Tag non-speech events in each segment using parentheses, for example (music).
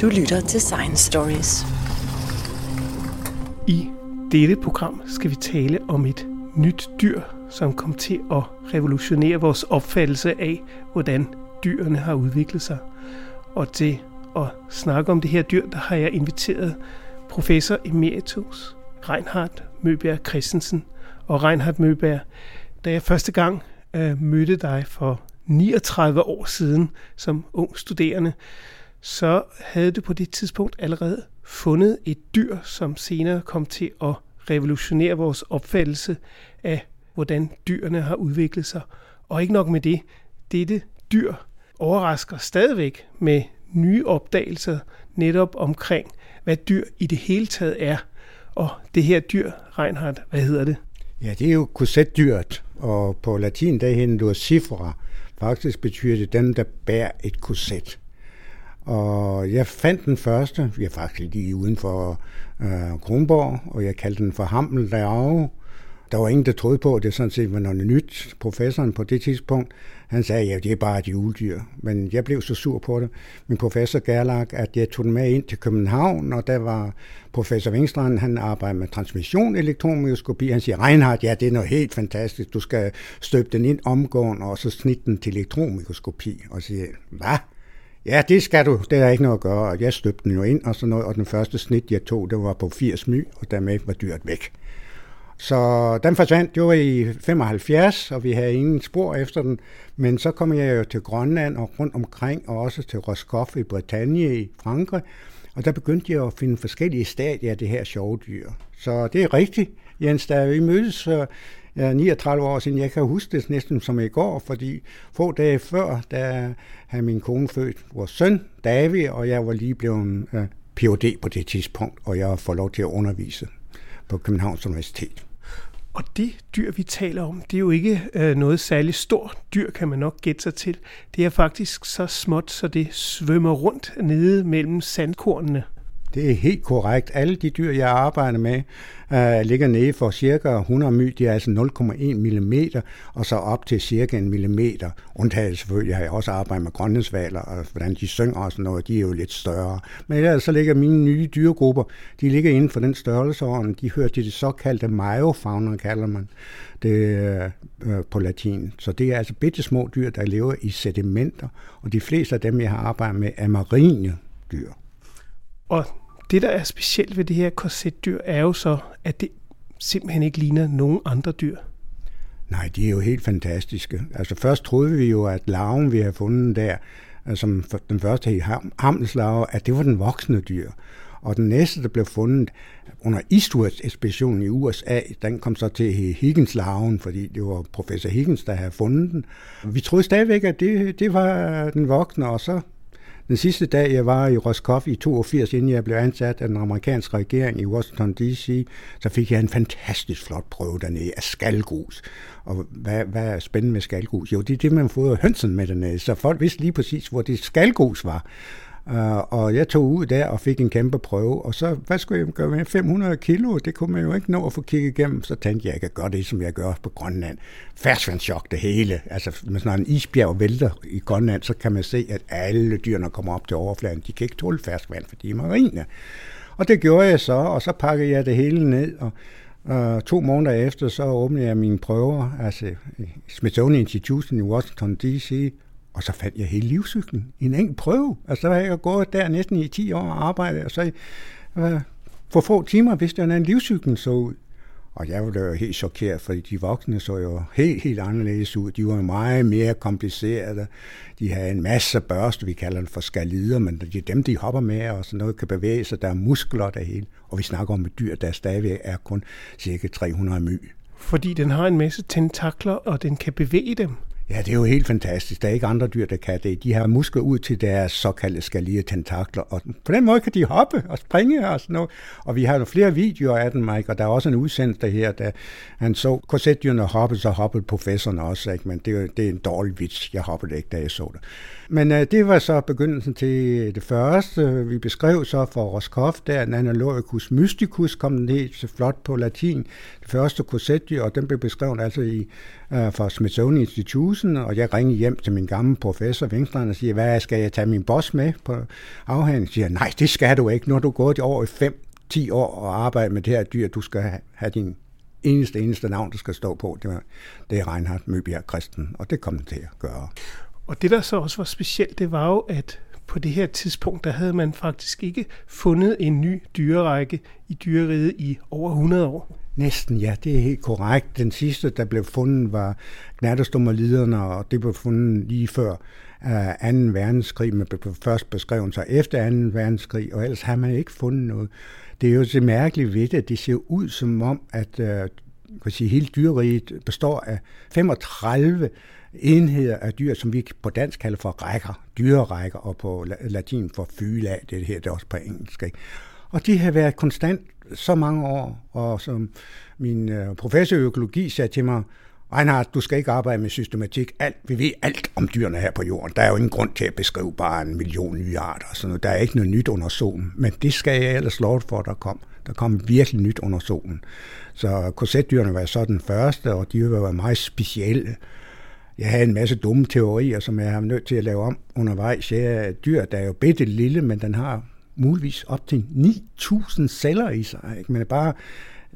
Du lytter til Science Stories. I dette program skal vi tale om et nyt dyr, som kom til at revolutionere vores opfattelse af, hvordan dyrene har udviklet sig. Og til at snakke om det her dyr, der har jeg inviteret professor emeritus Reinhard Møbjerg Christensen. Og Reinhard Møbjerg, da jeg første gang øh, mødte dig for 39 år siden som ung studerende, så havde du på det tidspunkt allerede fundet et dyr, som senere kom til at revolutionere vores opfattelse af, hvordan dyrene har udviklet sig. Og ikke nok med det, dette dyr overrasker stadigvæk med nye opdagelser netop omkring, hvad dyr i det hele taget er. Og det her dyr, Reinhardt, hvad hedder det? Ja, det er jo korsetdyret, og på latin der hedder det cifra. Faktisk betyder det dem, der bærer et korset. Og jeg fandt den første, jeg faktisk lige uden for øh, Kronborg, og jeg kaldte den for Hammel derovre. Der var ingen, der troede på, at det sådan set var noget nyt. Professoren på det tidspunkt, han sagde, ja, det er bare et juledyr. Men jeg blev så sur på det. Min professor Gerlach, at jeg tog den med ind til København, og der var professor Wingstrand, han arbejder med transmission elektronmikroskopi. Han siger, Reinhardt, ja, det er noget helt fantastisk. Du skal støbe den ind omgående, og så snitte den til elektronmikroskopi. Og siger, hvad? Ja, det skal du. Det er ikke noget at gøre. Og jeg støbte den jo ind og sådan noget, og den første snit, jeg tog, det var på 80 my, og dermed var dyret væk. Så den forsvandt jo i 75, og vi havde ingen spor efter den. Men så kom jeg jo til Grønland og rundt omkring, og også til Roscoff i Bretagne i Frankrig. Og der begyndte jeg at finde forskellige stadier af det her sjove dyr. Så det er rigtigt, Jens, da vi mødtes øh, for 39 år siden, jeg kan huske det næsten som i går, fordi få dage før, der havde min kone født vores søn, David, og jeg var lige blevet øh, uh, Ph.D. på det tidspunkt, og jeg får lov til at undervise på Københavns Universitet. Og det dyr, vi taler om, det er jo ikke øh, noget særligt stort dyr, kan man nok gætte sig til. Det er faktisk så småt, så det svømmer rundt nede mellem sandkornene. Det er helt korrekt. Alle de dyr, jeg arbejder med, uh, ligger nede for cirka 100 my. De er altså 0,1 mm, og så op til cirka en millimeter. Undtaget selvfølgelig har jeg også arbejdet med grønlandsvaler, og hvordan de synger og sådan noget, de er jo lidt større. Men ellers så ligger mine nye dyregrupper, de ligger inden for den størrelseorden. De hører til det såkaldte majofauna, kalder man det uh, på latin. Så det er altså bitte små dyr, der lever i sedimenter, og de fleste af dem, jeg har arbejdet med, er marine dyr. Og det, der er specielt ved det her korsetdyr, er jo så, at det simpelthen ikke ligner nogen andre dyr. Nej, de er jo helt fantastiske. Altså først troede vi jo, at larven, vi havde fundet der, altså, som den første i hammelslave, at det var den voksne dyr. Og den næste, der blev fundet under Eastwards ekspedition i USA, den kom så til Higgins-larven, fordi det var professor Higgins, der havde fundet den. Vi troede stadigvæk, at det, det var den voksne, og så den sidste dag, jeg var i Roscoff i 82, inden jeg blev ansat af den amerikanske regering i Washington D.C., så fik jeg en fantastisk flot prøve dernede af skalgus. Og hvad, hvad er spændende med skalgus? Jo, det er det, man får hønsen med dernede, så folk vidste lige præcis, hvor det skalgus var. Uh, og jeg tog ud der og fik en kæmpe prøve, og så, hvad skulle jeg gøre med 500 kilo? Det kunne man jo ikke nå at få kigget igennem. Så tænkte jeg, jeg kan gøre det, som jeg gør på Grønland. Færdsvandschok det hele. Altså, hvis når en isbjerg vælter i Grønland, så kan man se, at alle dyrene kommer op til overfladen. De kan ikke tåle ferskvand, for de er marine. Og det gjorde jeg så, og så pakkede jeg det hele ned, og Uh, to måneder efter, så åbnede jeg mine prøver, altså Smithsonian Institution i Washington D.C., og så fandt jeg hele livscyklen i en enkelt prøve. Altså, så havde jeg gået der næsten i 10 år og arbejdet, og så øh, for få timer vidste jeg, hvordan livscyklen så ud. Og jeg var jo helt chokeret, fordi de voksne så jo helt, helt anderledes ud. De var meget mere komplicerede. De havde en masse børste, vi kalder det for skalider, men det er dem, de hopper med, og sådan noget kan bevæge sig. Der er muskler der hele. Og vi snakker om et dyr, der stadigvæk er kun cirka 300 my. Fordi den har en masse tentakler, og den kan bevæge dem. Ja, det er jo helt fantastisk. Der er ikke andre dyr, der kan det. De har muskler ud til deres såkaldte skalige tentakler, og på den måde kan de hoppe og springe og sådan noget. Og vi har jo flere videoer af den, Mike, og der er også en udsendelse her, der han så korsetdyrene hoppe, så hoppede professoren også, ikke? men det, det er en dårlig vits. Jeg hoppede ikke, da jeg så det. Men øh, det var så begyndelsen til øh, det første. Vi beskrev så for Roscoff, der Analogicus mysticus kom den helt så flot på latin. Det første korsetdyr, og den blev beskrevet altså i, øh, fra Smithsonian Institution, og jeg ringede hjem til min gamle professor Vingstrand og siger, hvad skal jeg tage min boss med på afhandling? Jeg siger, nej, det skal du ikke. Nu har du gået over i 5-10 år og arbejdet med det her dyr. Du skal have din eneste, eneste navn, der skal stå på. Det, det er Reinhard Møbjerg Christen, og det kom den til at gøre. Og det, der så også var specielt, det var jo, at på det her tidspunkt, der havde man faktisk ikke fundet en ny dyrerække i dyreriget i over 100 år. Næsten, ja, det er helt korrekt. Den sidste, der blev fundet, var gnatterstummerliderne, og det blev fundet lige før øh, uh, 2. verdenskrig, men blev først beskrevet sig efter 2. verdenskrig, og ellers har man ikke fundet noget. Det er jo så mærkeligt ved det, det ser ud som om, at øh, uh, kan sige, hele dyreriget består af 35 enheder af dyr, som vi på dansk kalder for rækker, dyrerækker, og på latin for fyla, det her det er også på engelsk. Ikke? Og de har været konstant så mange år, og som min øh, professor i økologi sagde til mig, Reinhardt, du skal ikke arbejde med systematik. Alt, vi ved alt om dyrene her på jorden. Der er jo ingen grund til at beskrive bare en million nye arter. Så noget. Der er ikke noget nyt under solen. Men det skal jeg ellers lov for, at der kom. Der kom virkelig nyt under solen. Så korsetdyrene var så den første, og de var meget specielle jeg havde en masse dumme teorier, som jeg har nødt til at lave om undervejs. Jeg er dyr, der er jo bitte lille, men den har muligvis op til 9.000 celler i sig. Ikke? Men bare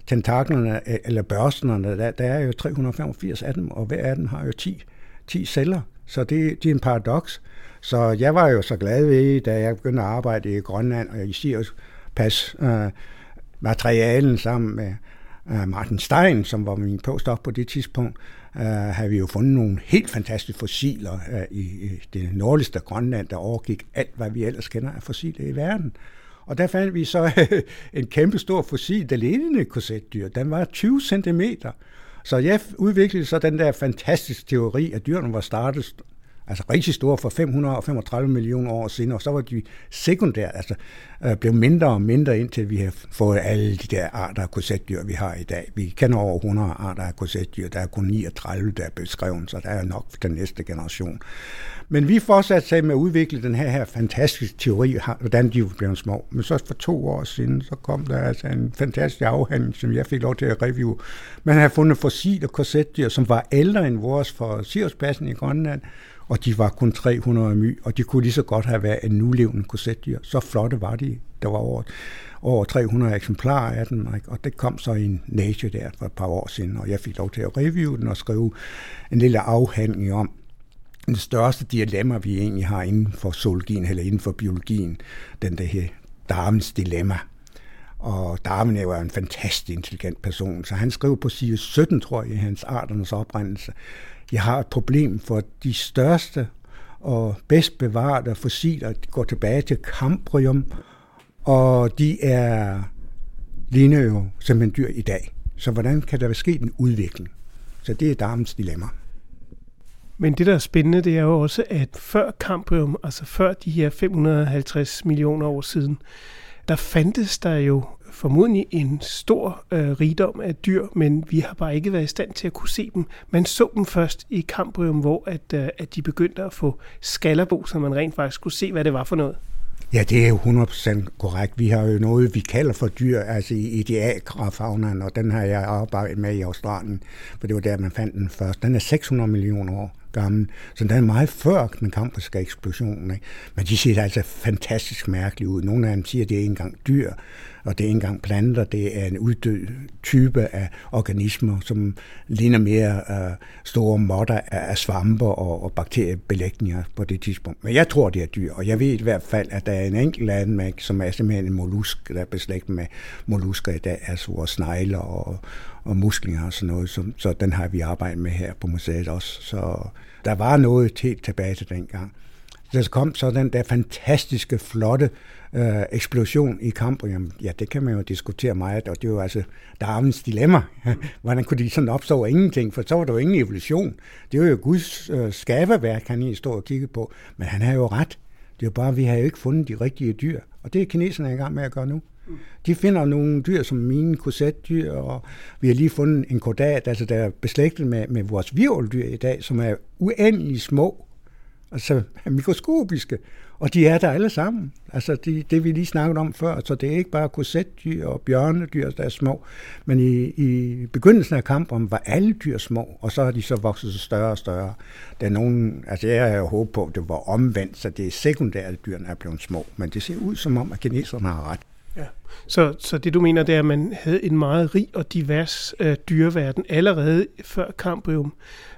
tentaklerne, øh, eller børsterne, der, der er jo 385 af dem, og hver af dem har jo 10, 10 celler. Så det, det er en paradoks. Så jeg var jo så glad ved, da jeg begyndte at arbejde i Grønland, og i Sirius pas øh, materialen sammen med øh, Martin Stein, som var min postdoc på det tidspunkt, øh, havde vi jo fundet nogle helt fantastiske fossiler øh, i, i det nordligste Grønland, der overgik alt, hvad vi ellers kender af fossiler i verden. Og der fandt vi så (laughs) en kæmpe stor fossil, der lignede et korsetdyr. Den var 20 cm. Så jeg udviklede så den der fantastiske teori, at dyrene var startet altså rigtig store for 535 millioner år siden, og så var de sekundært, altså øh, blev mindre og mindre indtil vi har fået alle de der arter af korsetdyr, vi har i dag. Vi kender over 100 arter af korsetdyr, der er kun 39, der er beskrevet, så der er nok den næste generation. Men vi fortsatte sig med at udvikle den her, her fantastiske teori, hvordan de blev små. Men så for to år siden, så kom der altså en fantastisk afhandling, som jeg fik lov til at review. Man har fundet fossile korsetdyr, som var ældre end vores for Siriuspladsen i Grønland, og de var kun 300 my, og de kunne lige så godt have været en nulevende korsetdyr. Så flotte var de. Der var over, over 300 eksemplarer af den, ikke? og det kom så i en Nature der for et par år siden, og jeg fik lov til at review den og skrive en lille afhandling om, den største dilemma, vi egentlig har inden for zoologien eller inden for biologien, den der her Darwins dilemma. Og Darwin er jo en fantastisk intelligent person, så han skriver på side 17, tror jeg, i hans arternes oprindelse, jeg har et problem for de største og bedst bevarede fossiler de går tilbage til Cambrium, og de er ligner jo simpelthen dyr i dag. Så hvordan kan der være en udvikling? Så det er Darwins dilemma. Men det, der er spændende, det er jo også, at før Cambrium, altså før de her 550 millioner år siden, der fandtes der jo formodentlig en stor øh, rigdom af dyr, men vi har bare ikke været i stand til at kunne se dem. Man så dem først i Cambrium, hvor at, øh, at de begyndte at få skallerbo, så man rent faktisk kunne se, hvad det var for noget. Ja, det er jo 100% korrekt. Vi har jo noget, vi kalder for dyr, altså i ideagrafaunaen, og den har jeg arbejdet med i Australien, for det var der, man fandt den først. Den er 600 millioner år gammel, så den er meget før den kambriske eksplosion. Ikke? Men de ser altså fantastisk mærkeligt ud. Nogle af dem siger, at det er ikke engang dyr, og det er ikke engang planter, det er en uddød type af organismer, som ligner mere øh, store måtter af svamper og, og bakteriebelægninger på det tidspunkt. Men jeg tror, det er dyr, og jeg ved i hvert fald, at der er en enkelt af som er simpelthen en mollusk, der er beslægtet med mollusker i dag, altså vores snegler og, og muslinger og sådan noget, så, så den har vi arbejdet med her på museet også. Så der var noget helt tilbage til dengang. Der kom så den der fantastiske, flotte øh, eksplosion i Cambrium. Ja, det kan man jo diskutere meget, og det er jo altså Darwins dilemma. (laughs) Hvordan kunne de sådan opstå ingenting, for så var der jo ingen evolution. Det var jo Guds øh, skaberværk, han i stod og kiggede på. Men han har jo ret. Det er jo bare, at vi har jo ikke fundet de rigtige dyr. Og det er kineserne i gang med at gøre nu. De finder nogle dyr som mine korsetdyr, og vi har lige fundet en kordat, altså der er beslægtet med, med vores virveldyr i dag, som er uendelig små, altså (laughs) mikroskopiske, og de er der alle sammen. Altså de, det vi lige snakkede om før, så det er ikke bare korsetdyr og bjørnedyr, der er små, men i, i begyndelsen af kampen var alle dyr små, og så har de så vokset sig større og større. Der er nogen, altså jeg har jo håbet på, at det var omvendt, så det er sekundære, at dyrene er blevet små, men det ser ud som om, at kineserne har ret. Ja. Så, så det du mener, det er, at man havde en meget rig og divers øh, dyreverden allerede før Cambrium.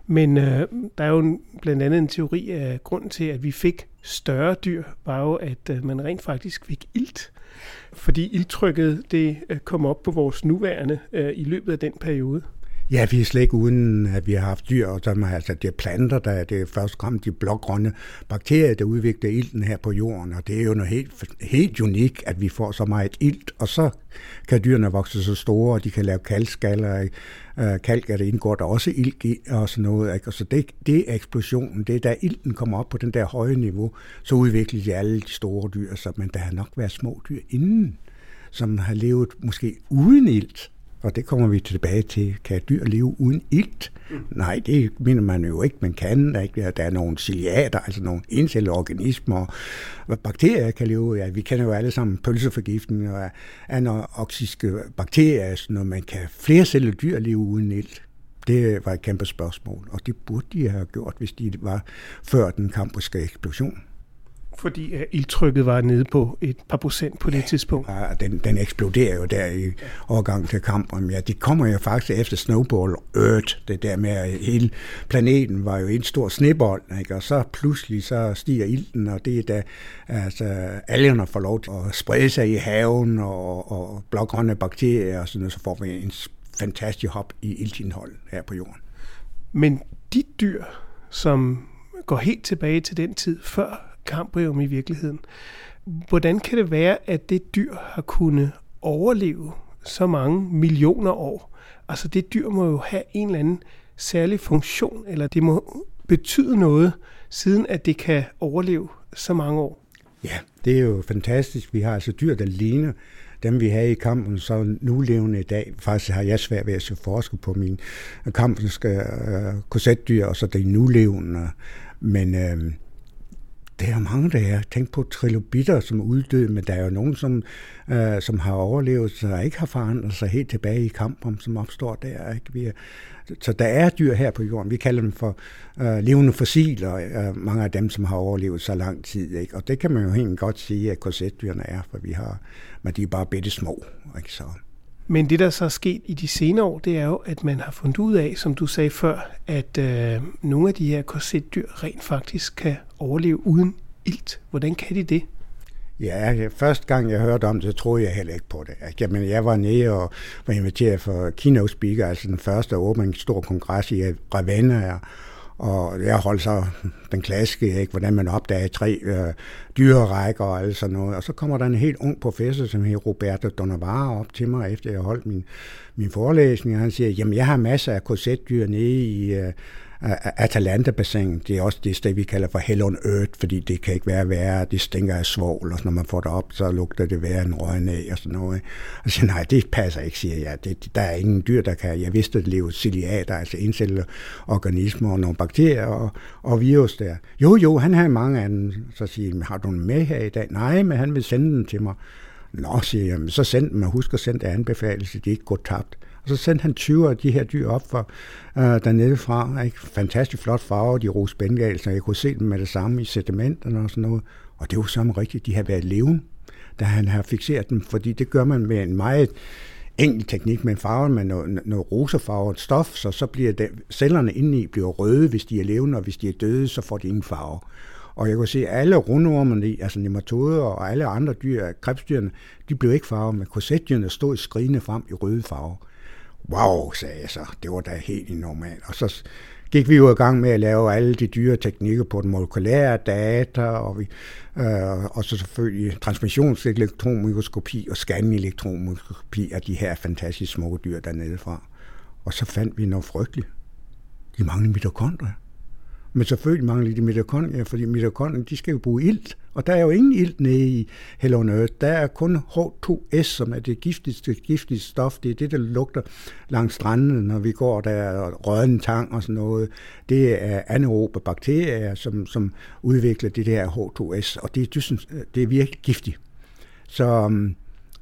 Men øh, der er jo blandt andet en teori af grunden til, at vi fik større dyr, var jo, at øh, man rent faktisk fik ilt. Fordi ilttrykket det øh, kom op på vores nuværende øh, i løbet af den periode. Ja, vi er slet ikke uden, at vi har haft dyr, og som, altså, det er planter, der er det først kom de blågrønne bakterier, der udvikler ilten her på jorden, og det er jo noget helt, helt unik, at vi får så meget ilt, og så kan dyrene vokse så store, og de kan lave kalkskaller, øh, kalk er det indgår der også ilt i, og sådan noget, ikke? og så det, det er eksplosionen, det er da ilten kommer op på den der høje niveau, så udvikler de alle de store dyr, så, men der har nok været små dyr inden, som har levet måske uden ilt, og det kommer vi tilbage til. Kan dyr leve uden ilt? Mm. Nej, det mener man jo ikke, man kan. Ikke? Der er nogle ciliater, altså nogle encellede organismer. Bakterier kan leve, ja, vi kender jo alle sammen pølseforgiftning og anoxiske bakterier, når man kan flere celler dyr leve uden ilt. Det var et kæmpe spørgsmål, og det burde de have gjort, hvis de var før den kampuske eksplosion fordi uh, ildtrykket var nede på et par procent på det ja, tidspunkt. Ja, den, den eksploderer jo der i overgang til kampen. Ja, det kommer jo faktisk efter Snowball Earth, det der med, at hele planeten var jo en stor snebold, ikke? og så pludselig så stiger ilten, og det er da altså, algerne får lov til at sprede sig i haven, og, og blågrønne bakterier, og sådan noget, så får vi en fantastisk hop i iltindhold her på jorden. Men de dyr, som går helt tilbage til den tid før kambrium i virkeligheden. Hvordan kan det være, at det dyr har kunnet overleve så mange millioner år? Altså det dyr må jo have en eller anden særlig funktion, eller det må betyde noget, siden at det kan overleve så mange år. Ja, det er jo fantastisk. Vi har altså dyr, der ligner dem, vi havde i kampen, så nulevende i dag. Faktisk har jeg svært ved at se forskel på min kampens øh, korsetdyr, og så de nulevende. Men øh, det er mange, der er. Tænk på trilobitter, som er uddøde, men der er jo nogen, som, øh, som har overlevet, så ikke har forandret sig helt tilbage i kampen, som opstår der. Ikke? Vi er, så der er dyr her på jorden. Vi kalder dem for øh, levende fossiler, øh, mange af dem, som har overlevet så lang tid. Ikke? Og det kan man jo helt godt sige, at korsetdyrene er, for vi har, men de er bare bitte små. Ikke? Så, men det, der så er sket i de senere år, det er jo, at man har fundet ud af, som du sagde før, at øh, nogle af de her korsetdyr rent faktisk kan overleve uden ilt. Hvordan kan de det? Ja, første gang jeg hørte om det, troede jeg heller ikke på det. Jamen, jeg var nede og var inviteret for keynote speaker, altså den første åbning stor kongres i øh, Ravenna, og jeg holdt så den klassiske, ikke, hvordan man opdager tre øh, dyrerækker og alt sådan noget. Og så kommer der en helt ung professor, som hedder Roberto Donavara, op til mig, efter jeg holdt min, min forelæsning, og han siger, jamen jeg har masser af korsetdyr nede i, øh, Atalanta-bassin, det er også det sted, vi kalder for Hell on Earth, fordi det kan ikke være værre, det stinker af svovl, og når man får det op, så lugter det værre end røgen af, og sådan noget. Og så siger nej, det passer ikke, siger jeg. Det, der er ingen dyr, der kan. Jeg vidste, at det lever ciliater, altså indcellede organismer og nogle bakterier og, og virus der. Jo, jo, han har mange af dem. Så siger jeg, har du dem med her i dag? Nej, men han vil sende dem til mig. Nå, siger jeg, så send dem, og husk at sende det så de ikke går tabt. Og så sendte han 20 af de her dyr op for øh, dernede fra. Ikke? Fantastisk flot farve, de rose bengal, så jeg kunne se dem med det samme i sedimenterne og sådan noget. Og det var sammen rigtigt, de har været levende, da han har fixeret dem, fordi det gør man med en meget enkel teknik med farve med noget, noget rosafarvet stof, så, så bliver det, cellerne indeni bliver røde, hvis de er levende, og hvis de er døde, så får de ingen farve. Og jeg kunne se, at alle rundormerne, altså nematoder og alle andre dyr, krebsdyrene, de blev ikke farvet, men korsetdyrene stod skrigende frem i røde farve. Wow, sagde jeg så. Det var da helt normalt. Og så gik vi jo i gang med at lave alle de dyre teknikker på den molekylære data, og, vi, øh, og så selvfølgelig transmissionselektromikroskopi og scanelektronmikroskopi af de her fantastisk små dyr dernede fra. Og så fandt vi noget frygteligt. De manglede mitokondrier. Men selvfølgelig manglede de mitokondrier, fordi mitokondrier, de skal jo bruge ilt, og der er jo ingen ilt nede i Hell on Earth. Der er kun H2S, som er det giftigste, giftigste stof. Det er det, der lugter langs stranden, når vi går der rødden tang og sådan noget. Det er anaerobe bakterier, som, som udvikler det der H2S, og det, det, det er virkelig giftigt. Så um,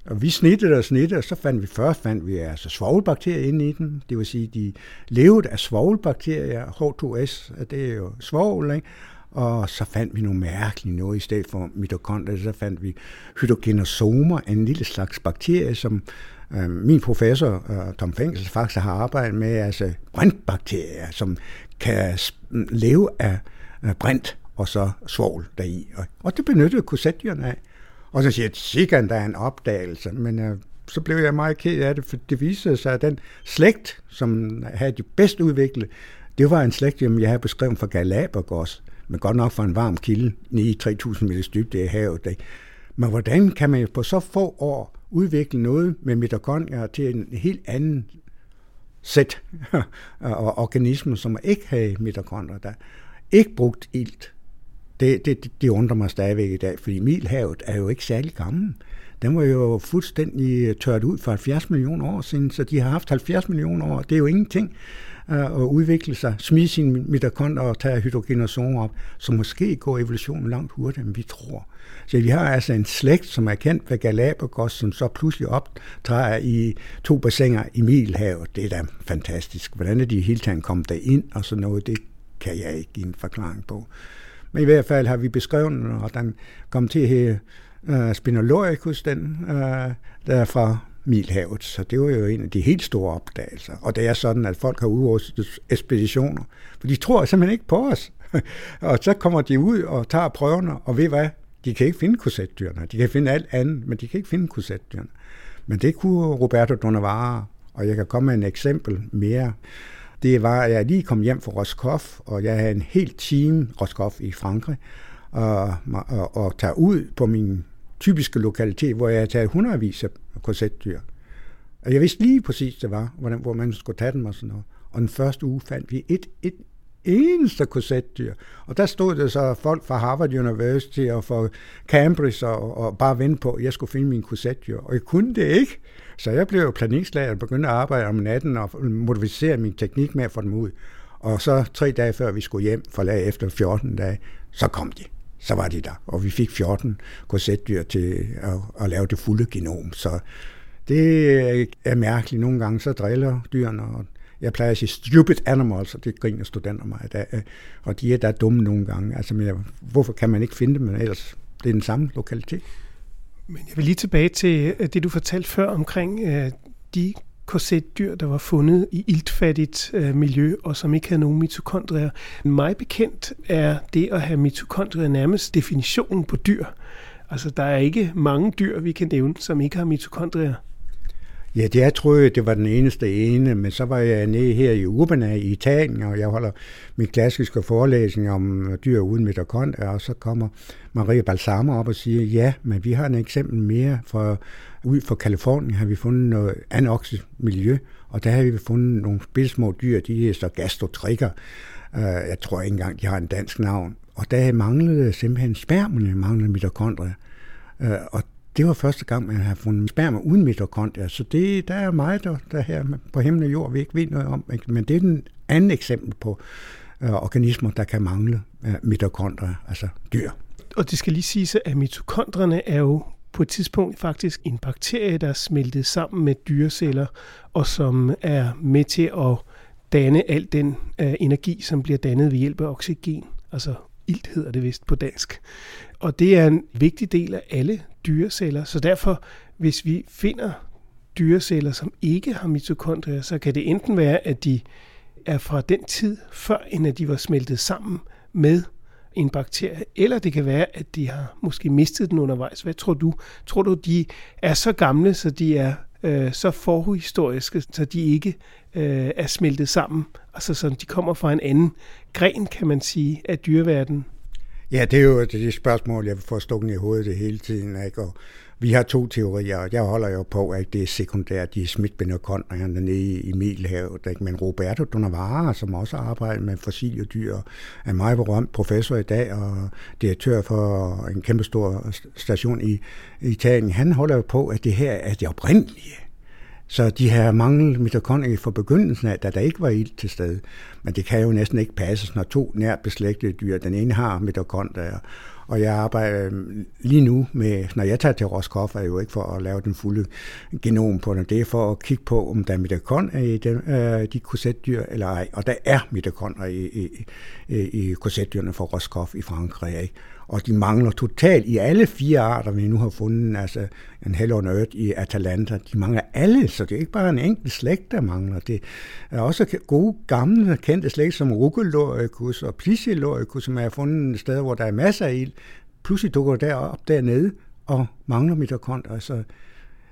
og vi snittede og snittede, og så fandt vi først fandt vi altså svogelbakterier inde i dem. Det vil sige, de levede af svogelbakterier, H2S, det er jo svovl, ikke? Og så fandt vi nogle mærkelige noget i stedet for mitokondrier. Så fandt vi hydrogenosomer, en lille slags bakterie, som øh, min professor øh, Tom Fængsel faktisk har arbejdet med, altså brintbakterier, som kan leve af øh, brint og så svovl deri. Og, og det benyttede korsetdyrene af. Og så siger jeg, sikkert der er en opdagelse, men øh, så blev jeg meget ked af det, for det viste sig, at den slægt, som havde de bedst udviklet, det var en slægt, jeg havde beskrevet fra Galapagos, men godt nok for en varm kilde, nede i 3000 meters dybde i havet. Der. Men hvordan kan man på så få år udvikle noget med mitokondrier til en helt anden sæt (laughs) og organismer, som ikke havde mitokondrier, der ikke brugt ilt, det, det, det undrer mig stadigvæk i dag, fordi Milhavet er jo ikke særlig gammel. Den var jo fuldstændig tørt ud for 70 millioner år siden, så de har haft 70 millioner år. Det er jo ingenting Øh, og udvikle sig, smide sine mitokondrier og tage hydrogenosomer op, så måske går evolutionen langt hurtigere, end vi tror. Så vi har altså en slægt, som er kendt ved Galapagos, som så pludselig optræder i to bassiner i Milhavet. Det er da fantastisk. Hvordan er de hele tiden kommet derind og sådan noget, det kan jeg ikke give en forklaring på. Men i hvert fald har vi beskrevet den, og den kom til her uh, øh, Spinoloricus, den, uh, der er fra Milhavet. Så det var jo en af de helt store opdagelser. Og det er sådan, at folk har udrustet ekspeditioner, for de tror simpelthen ikke på os. (laughs) og så kommer de ud og tager prøverne, og ved hvad? De kan ikke finde korsetdyrene. De kan finde alt andet, men de kan ikke finde korsetdyrene. Men det kunne Roberto Donavara, og jeg kan komme med en eksempel mere det var, at jeg lige kom hjem fra Roscoff, og jeg havde en helt team Roscoff i Frankrig, og, og, og tage ud på min typiske lokalitet, hvor jeg havde taget hundredvis af korsetdyr. Og jeg vidste lige præcis, det var, hvordan, hvor man skulle tage dem og sådan noget. Og den første uge fandt vi et, et eneste korsetdyr. Og der stod der så folk fra Harvard University og fra Cambridge og, og bare vente på, at jeg skulle finde min korsetdyr. Og jeg kunne det ikke. Så jeg blev jo planikslager og begyndte at arbejde om natten og modificere min teknik med at få dem ud. Og så tre dage før vi skulle hjem, for efter 14 dage, så kom de. Så var de der. Og vi fik 14 korsetdyr til at, at lave det fulde genom. Så det er mærkeligt. Nogle gange så driller dyrene, og jeg plejer at sige stupid animals, og det griner studenter mig Der, Og de er der dumme nogle gange. Altså, men hvorfor kan man ikke finde dem, men ellers det er den samme lokalitet. Men jeg vil lige tilbage til øh, det, du fortalte før omkring øh, de korsetdyr, der var fundet i iltfattigt øh, miljø, og som ikke havde nogen mitokondrier. Mig bekendt er det at have mitokondrier nærmest definitionen på dyr. Altså, der er ikke mange dyr, vi kan nævne, som ikke har mitokondrier. Ja, det jeg troede, det var den eneste ene, men så var jeg nede her i Urbana i Italien, og jeg holder min klassiske forelæsning om dyr uden mitokondrier, og så kommer Maria Balsamo op og siger, ja, men vi har en eksempel mere fra ud fra Kalifornien har vi fundet noget anoxisk miljø, og der har vi fundet nogle små dyr, de er så gastrotrikker. Øh, jeg tror ikke engang, de har en dansk navn. Og der manglede simpelthen spermene, manglede mitokondrier. Øh, og det var første gang, man har fundet sperma uden mitokondrier, så det, der er meget der, der her på himmel og jord, vi ikke ved noget om. Ikke? Men det er den anden eksempel på øh, organismer, der kan mangle øh, mitokondrier, altså dyr. Og det skal lige siges, at mitokondrierne er jo på et tidspunkt faktisk en bakterie, der er smeltet sammen med dyreceller, og som er med til at danne al den øh, energi, som bliver dannet ved hjælp af oxygen, altså ilt hedder det vist på dansk. Og det er en vigtig del af alle dyreceller, så derfor, hvis vi finder dyreceller, som ikke har mitokondrier, så kan det enten være, at de er fra den tid, før end at de var smeltet sammen med en bakterie, eller det kan være, at de har måske mistet den undervejs. Hvad tror du? Tror du, de er så gamle, så de er øh, så forhistoriske, så de ikke øh, er smeltet sammen, altså så de kommer fra en anden gren, kan man sige, af dyreverdenen? Ja, det er jo det spørgsmål, jeg får stukket i hovedet det hele tiden. Ikke? Og vi har to teorier, og jeg holder jo på, at det er sekundært, de er smitbenderkondrierne nede i Middelhavet. Ikke? Men Roberto Donavara, som også arbejder med fossile dyr, er meget berømt professor i dag og direktør for en kæmpestor station i Italien. Han holder jo på, at det her er det oprindelige. Så de her manglet mitokondrier fra begyndelsen af, da der ikke var ild til stede. Men det kan jo næsten ikke passe, når to nært beslægtede dyr, den ene har mitokondrier, og jeg arbejder øhm, lige nu med, når jeg tager til Roskopf, er jo ikke for at lave den fulde genom på det. Det er for at kigge på, om der er mitokondrier i de, øh, de korsetdyr eller ej. Og der er mitokondrier i, i, i, i korsetdyrene fra Roscoff i Frankrig. Ikke? og de mangler totalt i alle fire arter, vi nu har fundet, altså en Hell on Earth i Atalanta, de mangler alle, så det er ikke bare en enkelt slægt, der mangler. Det er også gode, gamle, kendte slægt som Rugeloricus og Plissiloricus, som er fundet sted, hvor der er masser af ild. Pludselig dukker der op dernede og mangler mitokondrier, så,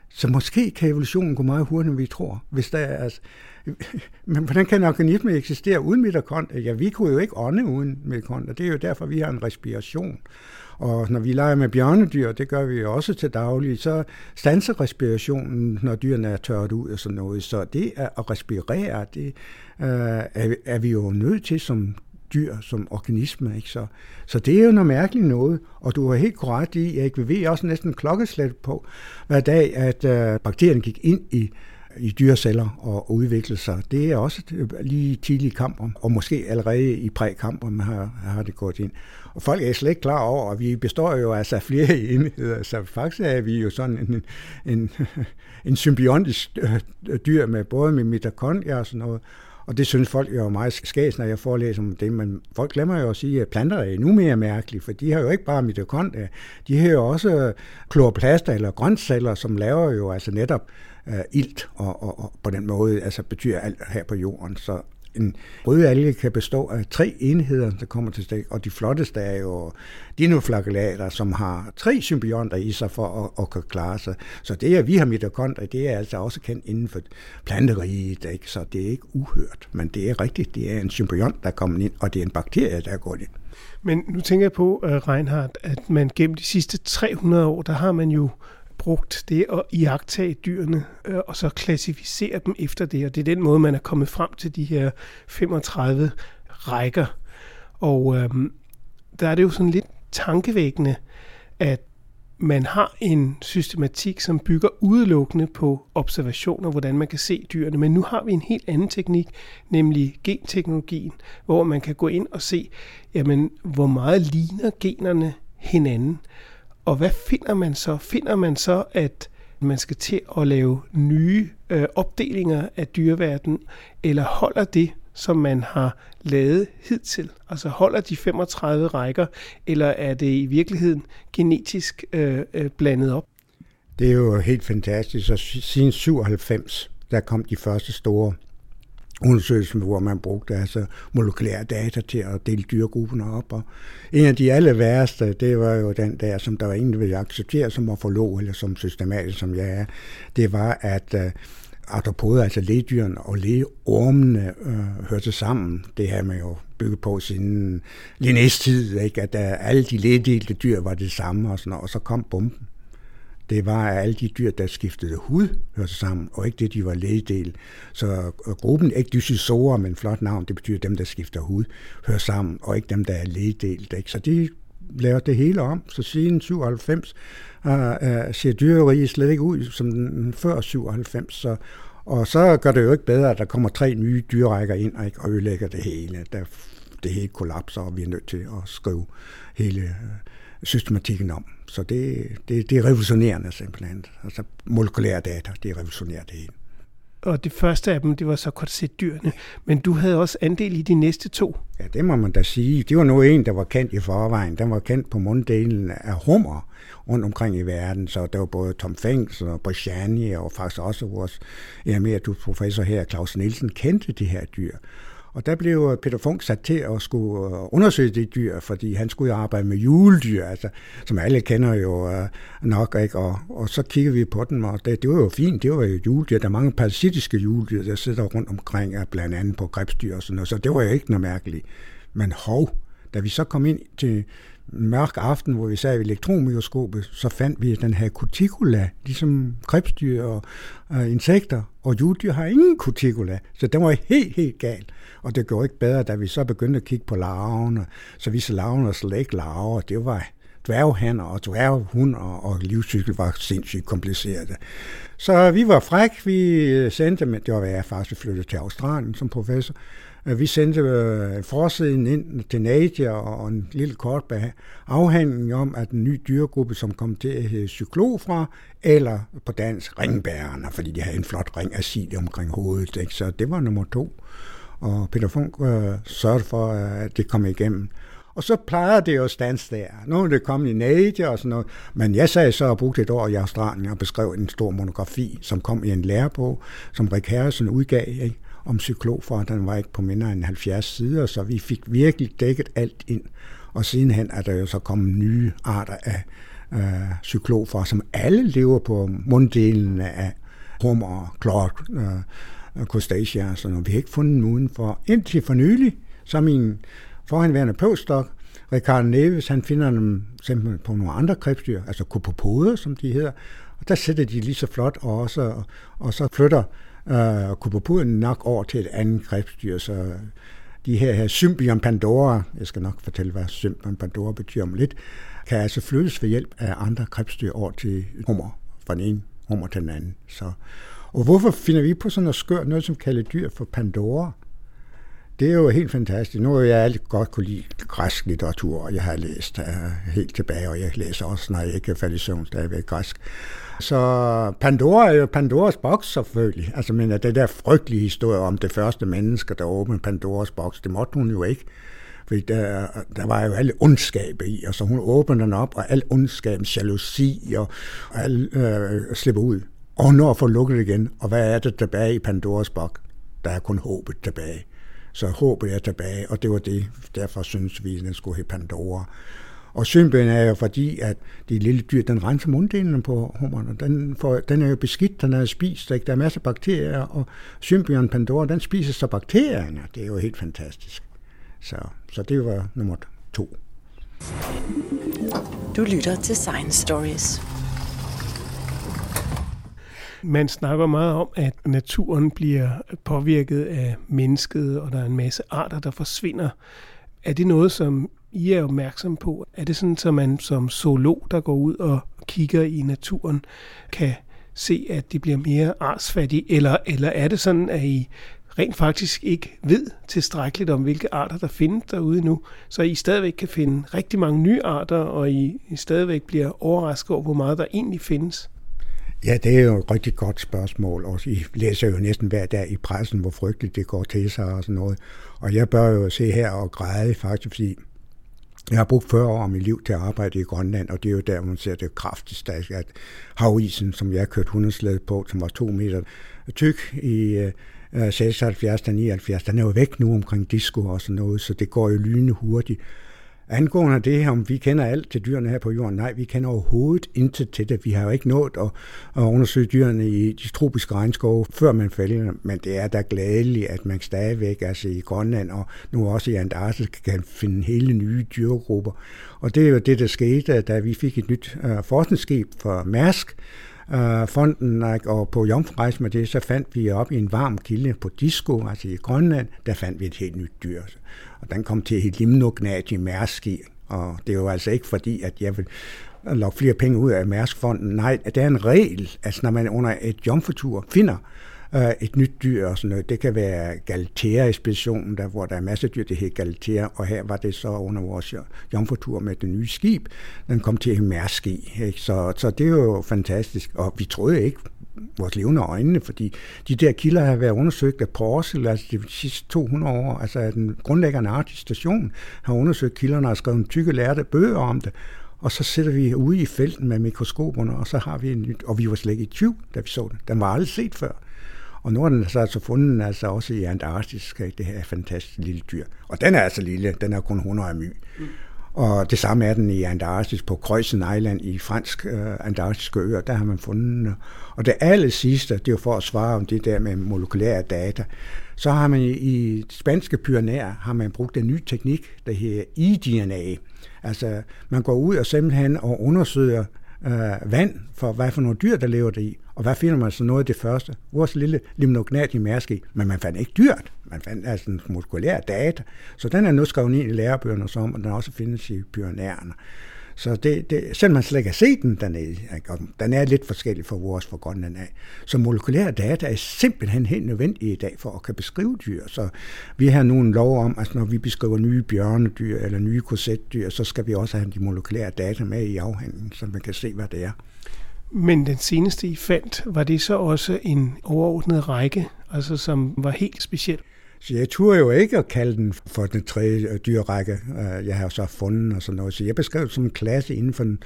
så måske kan evolutionen gå meget hurtigere, end vi tror. Hvis der er, altså, (laughs) men hvordan kan en organisme eksistere uden mitokondrier? Ja, vi kunne jo ikke ånde uden mitokondrier. Det er jo derfor, vi har en respiration. Og når vi leger med bjørnedyr, det gør vi jo også til daglig, så stanser respirationen, når dyrene er tørret ud og sådan noget. Så det at respirere, det øh, er, er vi jo nødt til som dyr, som organisme. Ikke? Så, så det er jo noget mærkeligt noget, og du har helt korrekt i, at vi ved også næsten klokkeslæt på, hver dag, at øh, bakterien gik ind i i dyreceller og udvikle sig. Det er også øh, lige tidlige kamper, og måske allerede i prækamper har, har det gået ind. Og folk er slet ikke klar over, at vi består jo altså af flere (laughs) enheder, så faktisk er vi jo sådan en, en, en (laughs) symbiontisk øh, dyr med både med mitokondrier og sådan noget, og det synes folk jo er meget skæs, når jeg forelæser om det, men folk glemmer jo at sige, at planter er endnu mere mærkelige, for de har jo ikke bare mitokondrier, de har jo også øh, kloroplaster eller grøntceller, som laver jo altså netop uh, ilt, og, og, og på den måde altså betyder alt her på jorden. Så en rød alge kan bestå af tre enheder, der kommer til stik, og de flotteste er jo dinoflagellater, som har tre symbionter i sig for at, at kunne klare sig. Så det, at vi har mitokondrier, det er altså også kendt inden for planteriget, ikke? så det er ikke uhørt. Men det er rigtigt, det er en symbiont, der er kommet ind, og det er en bakterie, der er gået ind. Men nu tænker jeg på, uh, Reinhardt, at man gennem de sidste 300 år, der har man jo brugt det at iagtage dyrene, øh, og så klassificere dem efter det, og det er den måde, man er kommet frem til de her 35 rækker. Og øh, der er det jo sådan lidt tankevækkende, at man har en systematik, som bygger udelukkende på observationer, hvordan man kan se dyrene. Men nu har vi en helt anden teknik, nemlig genteknologien, hvor man kan gå ind og se, jamen, hvor meget ligner generne hinanden. Og hvad finder man så? Finder man så, at man skal til at lave nye øh, opdelinger af dyreverdenen, eller holder det, som man har lavet hidtil? Altså holder de 35 rækker, eller er det i virkeligheden genetisk øh, øh, blandet op? Det er jo helt fantastisk. og siden 97, der kom de første store undersøgelsen, hvor man brugte altså molekylære data til at dele dyregrupperne op. Og en af de aller værste, det var jo den der, som der var ingen, der ville acceptere som morfolog, eller som systematisk, som jeg er, det var, at øh, arthropoder, altså lægedyrene og lægeormene, øh, hørte sammen. Det har man jo bygget på siden Linnés tid, ikke? at uh, alle de lægedelte dyr var det samme, og, sådan, og så kom bomben det var, at alle de dyr, der skiftede hud, hørte sammen, og ikke det, de var leddel. Så øh, gruppen, ikke dysisorer, men flot navn, det betyder dem, der skifter hud, hører sammen, og ikke dem, der er leddelt. Ikke? Så de laver det hele om. Så siden 97 uh, uh, ser dyreriet slet ikke ud som den før 97. Så, og så gør det jo ikke bedre, at der kommer tre nye dyrrækker ind og, ikke, og ødelægger det hele. Der, det hele kollapser, og vi er nødt til at skrive hele uh, systematikken om. Så det, det, det er revolutionerende simpelthen. Altså molekylære data, det er det hele. Og det første af dem, det var så korsetdyrene. Men du havde også andel i de næste to. Ja, det må man da sige. Det var nu en, der var kendt i forvejen. Den var kendt på munddelen af hummer rundt omkring i verden. Så der var både Tom Fengs og Brichani og faktisk også vores emeritus professor her, Claus Nielsen, kendte de her dyr. Og der blev øh, Peter Funk sat til at skulle øh, undersøge det dyr, fordi han skulle arbejde med juledyr, altså, som alle kender jo uh, nok. Ikke? Og, og så kiggede vi på dem, og det, det var jo fint, det var jo juledyr. Der er mange parasitiske juledyr, der sidder rundt omkring, blandt andet på grebsdyr og sådan noget, så det var jo ikke noget mærkeligt. Men hov, Da vi så kom ind til mørk aften, hvor vi sad ved elektronmikroskopet, så fandt vi, at den havde cuticula, ligesom krebsdyr og øh, insekter, og juddyr har ingen cuticula, så den var helt, helt gal. Og det gjorde ikke bedre, da vi så begyndte at kigge på larverne, så viste larverne slet ikke larver, det var dværghander og dværghund og livscykel var sindssygt kompliceret. Så vi var fræk, vi sendte, men det var jeg faktisk flyttet til Australien som professor, vi sendte øh, forsiden ind til Nadia og en lille kort afhandling om, at den nye dyregruppe, som kom til at hedde cyklofra, eller på dansk ringbærerne, fordi de havde en flot ring af sil omkring hovedet. Ikke? Så det var nummer to. Og Peter Funk øh, sørgede for, øh, at det kom igennem. Og så plejer det jo at stands der. Nu er det kommet i Nadia og sådan noget. Men jeg sagde så og brugte et år i Australien og beskrev en stor monografi, som kom i en lærebog, som Rick Harrison udgav. Ikke? Om cyklofer. Den var ikke på mindre end 70 sider, så vi fik virkelig dækket alt ind. Og sidenhen er der jo så kommet nye arter af øh, cyklofer, som alle lever på munddelen af hummer, klok, øh, crustacea, og sådan noget. vi har ikke fundet dem udenfor. Indtil for nylig, så min forhenværende postdoc, Ricardo Neves, han finder dem simpelthen på nogle andre krebsdyr, altså kopopoder, som de hedder, og der sætter de lige så flot også, og så flytter øh, kubopuden nok over til et andet krebsdyr, så de her, her Symbion Pandora, jeg skal nok fortælle, hvad Symbion Pandora betyder om lidt, kan altså flyttes ved hjælp af andre krebsdyr over til hummer, fra den ene hummer til den anden. Så, og hvorfor finder vi på sådan noget skørt, noget som kalder dyr for Pandora? Det er jo helt fantastisk. Nu er jeg alt godt kunne lide græsk litteratur, og jeg har læst uh, helt tilbage, og jeg læser også, når jeg ikke er faldet i søvn, stadigvæk græsk. Så Pandora er jo Pandoras boks selvfølgelig. Altså, men det der frygtelige historie om det første menneske, der åbnede Pandoras boks, det måtte hun jo ikke. Fordi der, der var jo alle ondskab i, og så hun åbner den op, og al ondskab, jalousi og, og al, øh, slipper ud. Og hun når at få lukket igen, og hvad er det tilbage i Pandoras boks? Der er kun håbet tilbage. Så håbet er tilbage, og det var det. Derfor synes vi, at den skulle hedde Pandora. Og symbien er jo fordi, at det lille dyr, den renser munddelen på hummeren, den, får, den er jo beskidt, den er spist, ikke? der er masser af bakterier, og symbion Pandora, den spiser så bakterierne. Det er jo helt fantastisk. Så, så det var nummer to. Du lytter til Science Stories. Man snakker meget om, at naturen bliver påvirket af mennesket, og der er en masse arter, der forsvinder. Er det noget, som i er opmærksom på? Er det sådan, at man som zoolog, der går ud og kigger i naturen, kan se, at det bliver mere artsfattige? Eller, eller er det sådan, at I rent faktisk ikke ved tilstrækkeligt om, hvilke arter der findes derude nu, så I stadigvæk kan finde rigtig mange nye arter, og I, I stadigvæk bliver overrasket over, hvor meget der egentlig findes? Ja, det er jo et rigtig godt spørgsmål, og I læser jo næsten hver dag i pressen, hvor frygteligt det går til sig og sådan noget. Og jeg bør jo se her og græde faktisk, fordi jeg har brugt 40 år af mit liv til at arbejde i Grønland, og det er jo der, man ser det kraftigst, at havisen, som jeg kørte 100 på, som var to meter tyk i 76 og 79, den er jo væk nu omkring disco og sådan noget, så det går jo lynende hurtigt. Angående det her, om vi kender alt til dyrene her på jorden, nej, vi kender overhovedet intet til det. Vi har jo ikke nået at, at undersøge dyrene i de tropiske regnskove, før man fælder men det er da glædeligt, at man stadigvæk, altså i Grønland og nu også i Antarktis, kan finde hele nye dyregrupper. Og det er jo det, der skete, da vi fik et nyt øh, forskningsskib fra Mærsk, øh, fonden, og på jomfrejs med det, så fandt vi op i en varm kilde på Disco, altså i Grønland, der fandt vi et helt nyt dyr. Og den kom til at Limnognat i Mærski, og det er jo altså ikke fordi, at jeg vil lokke flere penge ud af Mærskfonden. Nej, det er en regel, altså når man under et jomfrutur finder øh, et nyt dyr og sådan noget. Det kan være Galatea-ekspeditionen, der, hvor der er masser af dyr, det hedder Galatea, og her var det så under vores jomfrutur med det nye skib. Den kom til at Mærski, ikke? Så, så det er jo fantastisk, og vi troede ikke vores levende øjne, fordi de der kilder har været undersøgt af Porsel, altså de sidste 200 år, altså den grundlæggende artige station har undersøgt kilderne og skrevet tykke lærte bøger om det, og så sætter vi ude i felten med mikroskoperne, og så har vi en nyt, og vi var slet ikke i 20, da vi så den. Den var aldrig set før. Og nu er den så altså fundet altså også i Antarktis, det her fantastiske lille dyr. Og den er altså lille, den er kun 100 my. Mm. Og det samme er den i Antarktis på Kreuzen Island i fransk øh, antarktiske øer, der har man fundet. Og det aller sidste, det er jo for at svare om det der med molekylære data, så har man i spanske pyrenæer har man brugt en ny teknik, der hedder eDNA. Altså, man går ud og simpelthen og undersøger øh, vand for, hvad for nogle dyr, der lever der i. Og hvad finder man så noget af det første? Vores lille limnognat i mærske, men man fandt ikke dyrt. Man fandt altså en muskulær data. Så den er nu skrevet ind i lærebøgerne som, og den også findes i pyrenæerne. Så det, det, selvom man slet ikke har set den dernede, den er lidt forskellig fra vores fra Grønland af. Så molekylære data er simpelthen helt nødvendige i dag for at kan beskrive dyr. Så vi har nu en lov om, at når vi beskriver nye bjørnedyr eller nye korsetdyr, så skal vi også have de molekylære data med i afhandlingen, så man kan se, hvad det er. Men den seneste I fandt, var det så også en overordnet række, altså som var helt speciel? Så jeg turde jo ikke at kalde den for den tredje dyrrække, øh, jeg har så fundet og sådan noget. Så jeg beskrev det som en klasse inden for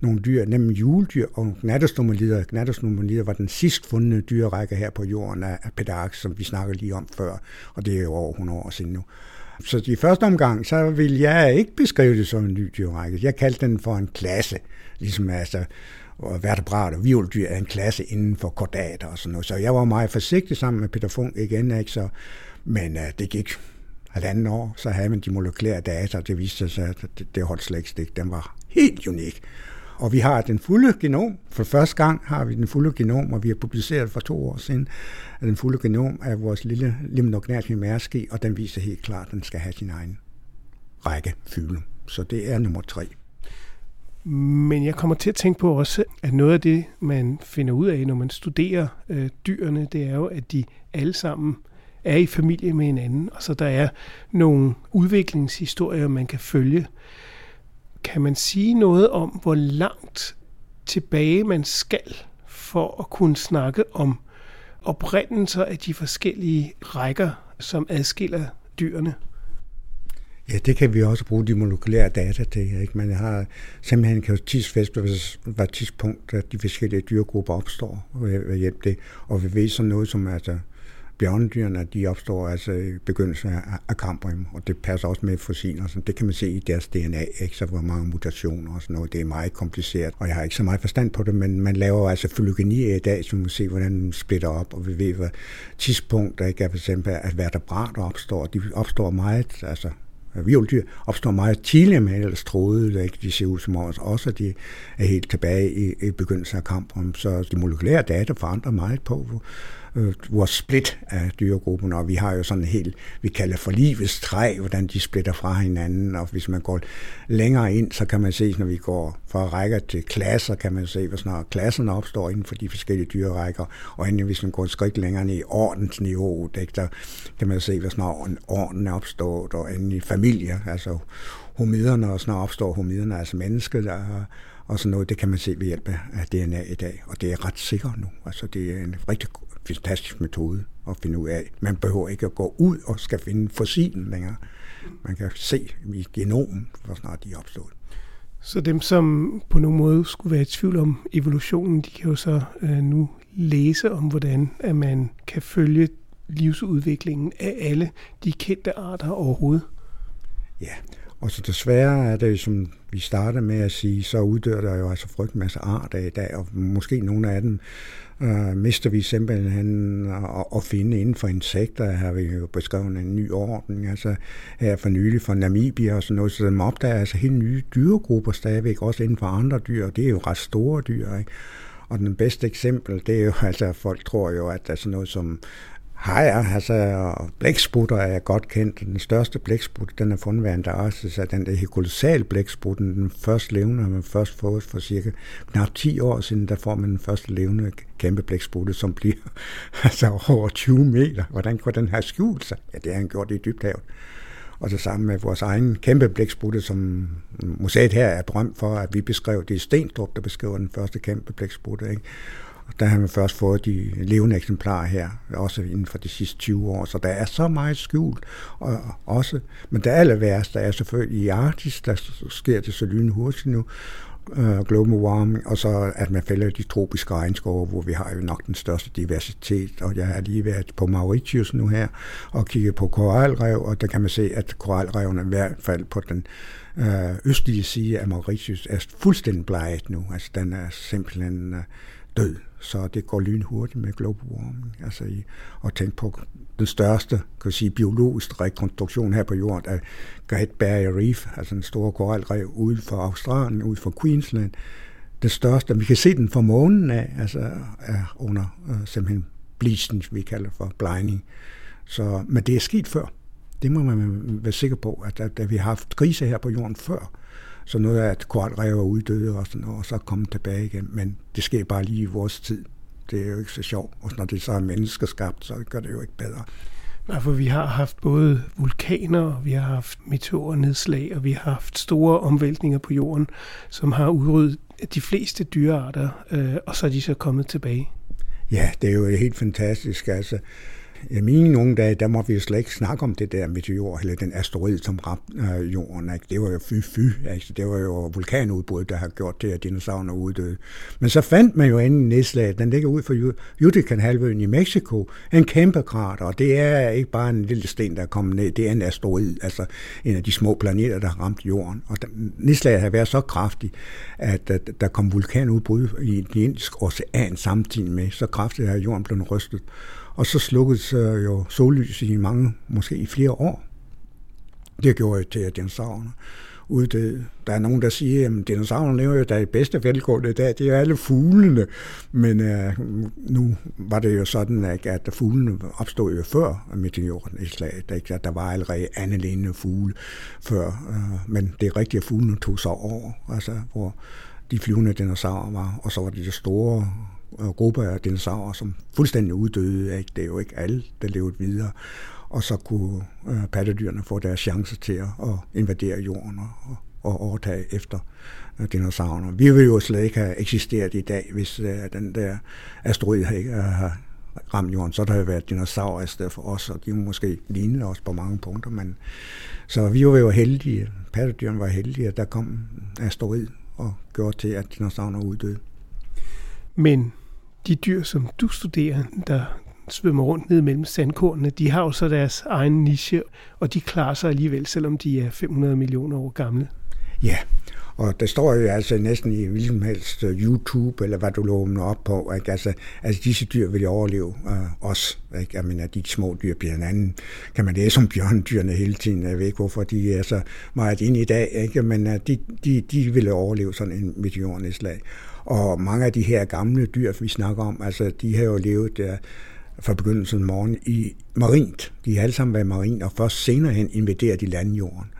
nogle dyr, nemlig juledyr og gnattersnummelider. Gnattersnummelider var den sidst fundne dyrrække her på jorden af Pedark, som vi snakkede lige om før, og det er jo over 100 år siden nu. Så i første omgang, så vil jeg ikke beskrive det som en ny dyrrække. Jeg kaldte den for en klasse, ligesom altså og vertebrat og virveldyr er en klasse inden for kordater og sådan noget. Så jeg var meget forsigtig sammen med Peter Funk igen, ikke? Så, men øh, det gik halvanden år, så havde man de molekylære data, og det viste sig, at det, det holdt slet ikke stik. Den var helt unik. Og vi har den fulde genom. For første gang har vi den fulde genom, og vi har publiceret for to år siden den fulde genom af vores lille limnognat mærske, og den viser helt klart, at den skal have sin egen række fylde. Så det er nummer tre. Men jeg kommer til at tænke på også, at noget af det, man finder ud af, når man studerer øh, dyrene, det er jo, at de alle sammen er i familie med hinanden, og så der er nogle udviklingshistorier, man kan følge. Kan man sige noget om, hvor langt tilbage man skal for at kunne snakke om oprindelser af de forskellige rækker, som adskiller dyrene? Ja, det kan vi også bruge de molekylære data til. Ikke? Man har simpelthen kan tidsfeste, hvad tidspunkt, at de forskellige dyregrupper opstår ved hjælp det. Og vi ved sådan noget som altså, bjørnedyrene, de opstår altså i begyndelsen af, af kambrium, og det passer også med fossiler. Så det kan man se i deres DNA, ikke? så hvor mange mutationer og sådan noget. Det er meget kompliceret, og jeg har ikke så meget forstand på det, men man laver altså fylogeni i dag, så man kan se, hvordan den splitter op, og vi ved, hvad tidspunkt, der ikke er for eksempel, at vertebrater opstår. De opstår meget, altså Violddyr opstår meget tidligere med ellers troede, ikke? de ser ud som os også at de er helt tilbage i, i begyndelsen af kampen. Så de molekylære data forandrer meget på, øh, vores split af dyregruppen, og vi har jo sådan en helt, vi kalder for livets træ, hvordan de splitter fra hinanden, og hvis man går længere ind, så kan man se, når vi går fra rækker til klasser, kan man se, hvor snart klasserne opstår inden for de forskellige dyrerækker, og endelig hvis man går et skridt længere ned i ordensniveau, der kan man se, hvor snart orden er opstået, og endelig familier, altså homiderne, og snart opstår homiderne, altså mennesket, der og sådan noget, det kan man se ved hjælp af DNA i dag, og det er ret sikkert nu. Altså det er en rigtig fantastisk metode at finde ud af. Man behøver ikke at gå ud og skal finde fossilen længere. Man kan se i genomen, hvor snart de er opstået. Så dem, som på nogen måde skulle være i tvivl om evolutionen, de kan jo så øh, nu læse om, hvordan at man kan følge livsudviklingen af alle de kendte arter overhovedet. Ja, og så desværre er det, som vi starter med at sige, så uddør der jo altså frygt masse arter i dag, og måske nogle af dem øh, mister vi simpelthen at, at finde inden for insekter, har vi jo beskrevet en ny orden, altså her for nylig fra Namibia og sådan noget, så dem opdager altså helt nye dyregrupper stadigvæk, også inden for andre dyr, og det er jo ret store dyr, ikke? Og den bedste eksempel, det er jo, (laughs) altså folk tror jo, at der er sådan noget som Hajer, altså blæksprutter er godt kendt. Den største blæksprutte, den er fundet ved Antarktis, er den der hekolosal blæksprut, den første levende, har man først fået for cirka knap 10 år siden, der får man den første levende kæmpe blæksprutte, som bliver (laughs) altså over 20 meter. Hvordan kunne den have skjult sig? Ja, det har han gjort i dybthavet. Og så sammen med vores egen kæmpe blæksprutte, som museet her er berømt for, at vi beskrev, det er Stenstrup, der beskriver den første kæmpe blæksprutte. Ikke? Der har man først fået de levende eksemplarer her, også inden for de sidste 20 år, så der er så meget skjult. Og også, men det aller værste er selvfølgelig i Arktis, der sker det så lynhurtigt nu, uh, global warming, og så at man fælder de tropiske regnskove, hvor vi har jo nok den største diversitet, og jeg har lige været på Mauritius nu her, og kigget på koralrev, og der kan man se, at koralrevene i hvert fald på den uh, østlige side af Mauritius er fuldstændig bleget nu, altså den er simpelthen uh, død så det går lynhurtigt med global warming. Altså i, og tænke på den største kan sige, biologisk rekonstruktion her på jorden af Great Barrier Reef, altså en stor koralrev ude for Australien, ude for Queensland. Den største, vi kan se den fra månen af, altså er under øh, simpelthen bleaching, vi kalder for blinding. Så, men det er sket før. Det må man være sikker på, at, at, at vi har haft krise her på jorden før, så noget af, at koralrev er uddøde og sådan noget, og så komme tilbage igen. Men det sker bare lige i vores tid. Det er jo ikke så sjovt. Og når det så er menneskeskabt, så gør det jo ikke bedre. Nej, for vi har haft både vulkaner, vi har haft meteornedslag, og vi har haft store omvæltninger på jorden, som har udryddet de fleste dyrearter, øh, og så er de så kommet tilbage. Ja, det er jo helt fantastisk. Altså, Øh, mine nogle dage, der må vi jo slet ikke snakke om det der meteor, eller den asteroid, som ramte øh, jorden. Ikke? Det var jo fy-fy. Altså, det var jo vulkanudbrud, der har gjort det, at dinosaurerne uddøde. Men så fandt man jo inden nedslaget, den ligger ud for Yucatan-halvøen i Mexico, en kæmpe krater, og det er ikke bare en lille sten, der er kommet ned, det er en asteroid, altså en af de små planeter, der har ramt jorden. Og den, nedslaget har været så kraftigt, at, at der kom vulkanudbrud i den indiske ocean samtidig med, så kraftigt at jorden blev rystet. Og så slukkedes jo sollys i mange, måske i flere år. Det gjorde jo til, at dinosaurerne uddøde. Der er nogen, der siger, at dinosaurerne lever jo der i bedste velgående i dag. Det er alle fuglene. Men øh, nu var det jo sådan, at, at fuglene opstod jo før meteoren i slaget. Ikke? Der var allerede andelignende fugle før. Øh, men det er rigtigt, at fuglene tog sig over. Altså, hvor de flyvende dinosaurer var. Og så var det de store Øh, grupper af dinosaurer, som fuldstændig uddøde. Ikke? Det er jo ikke alle, der levede videre. Og så kunne øh, pattedyrene få deres chance til at, at invadere jorden og, og overtage efter øh, dinosaurerne. Vi ville jo slet ikke have eksisteret i dag, hvis øh, den der asteroid ikke øh, ramt jorden. Så der havde været dinosaurer i stedet for os, og de måske lignede os på mange punkter. Men, så vi var jo heldige, pattedyrene var heldige, at der kom en asteroid og gjorde til, at dinosaurerne uddøde. Men de dyr, som du studerer, der svømmer rundt ned mellem sandkornene, de har jo så deres egen niche, og de klarer sig alligevel, selvom de er 500 millioner år gamle. Ja, og der står jo altså næsten i hvilken helst øh, YouTube, eller hvad du låner op på, ikke? Altså, altså disse dyr vil overleve uh, os. Ikke? Jeg mener, de små dyr bliver en anden. Kan man læse om bjørndyrene hele tiden? Jeg ved ikke, hvorfor de er så meget inde i dag, ikke? men uh, de, de, de vil overleve sådan en meteornedslag. Og mange af de her gamle dyr, vi snakker om, altså de har jo levet der fra begyndelsen af morgen i marint. De har alle sammen været marin, og først senere hen invaderer de landjorden.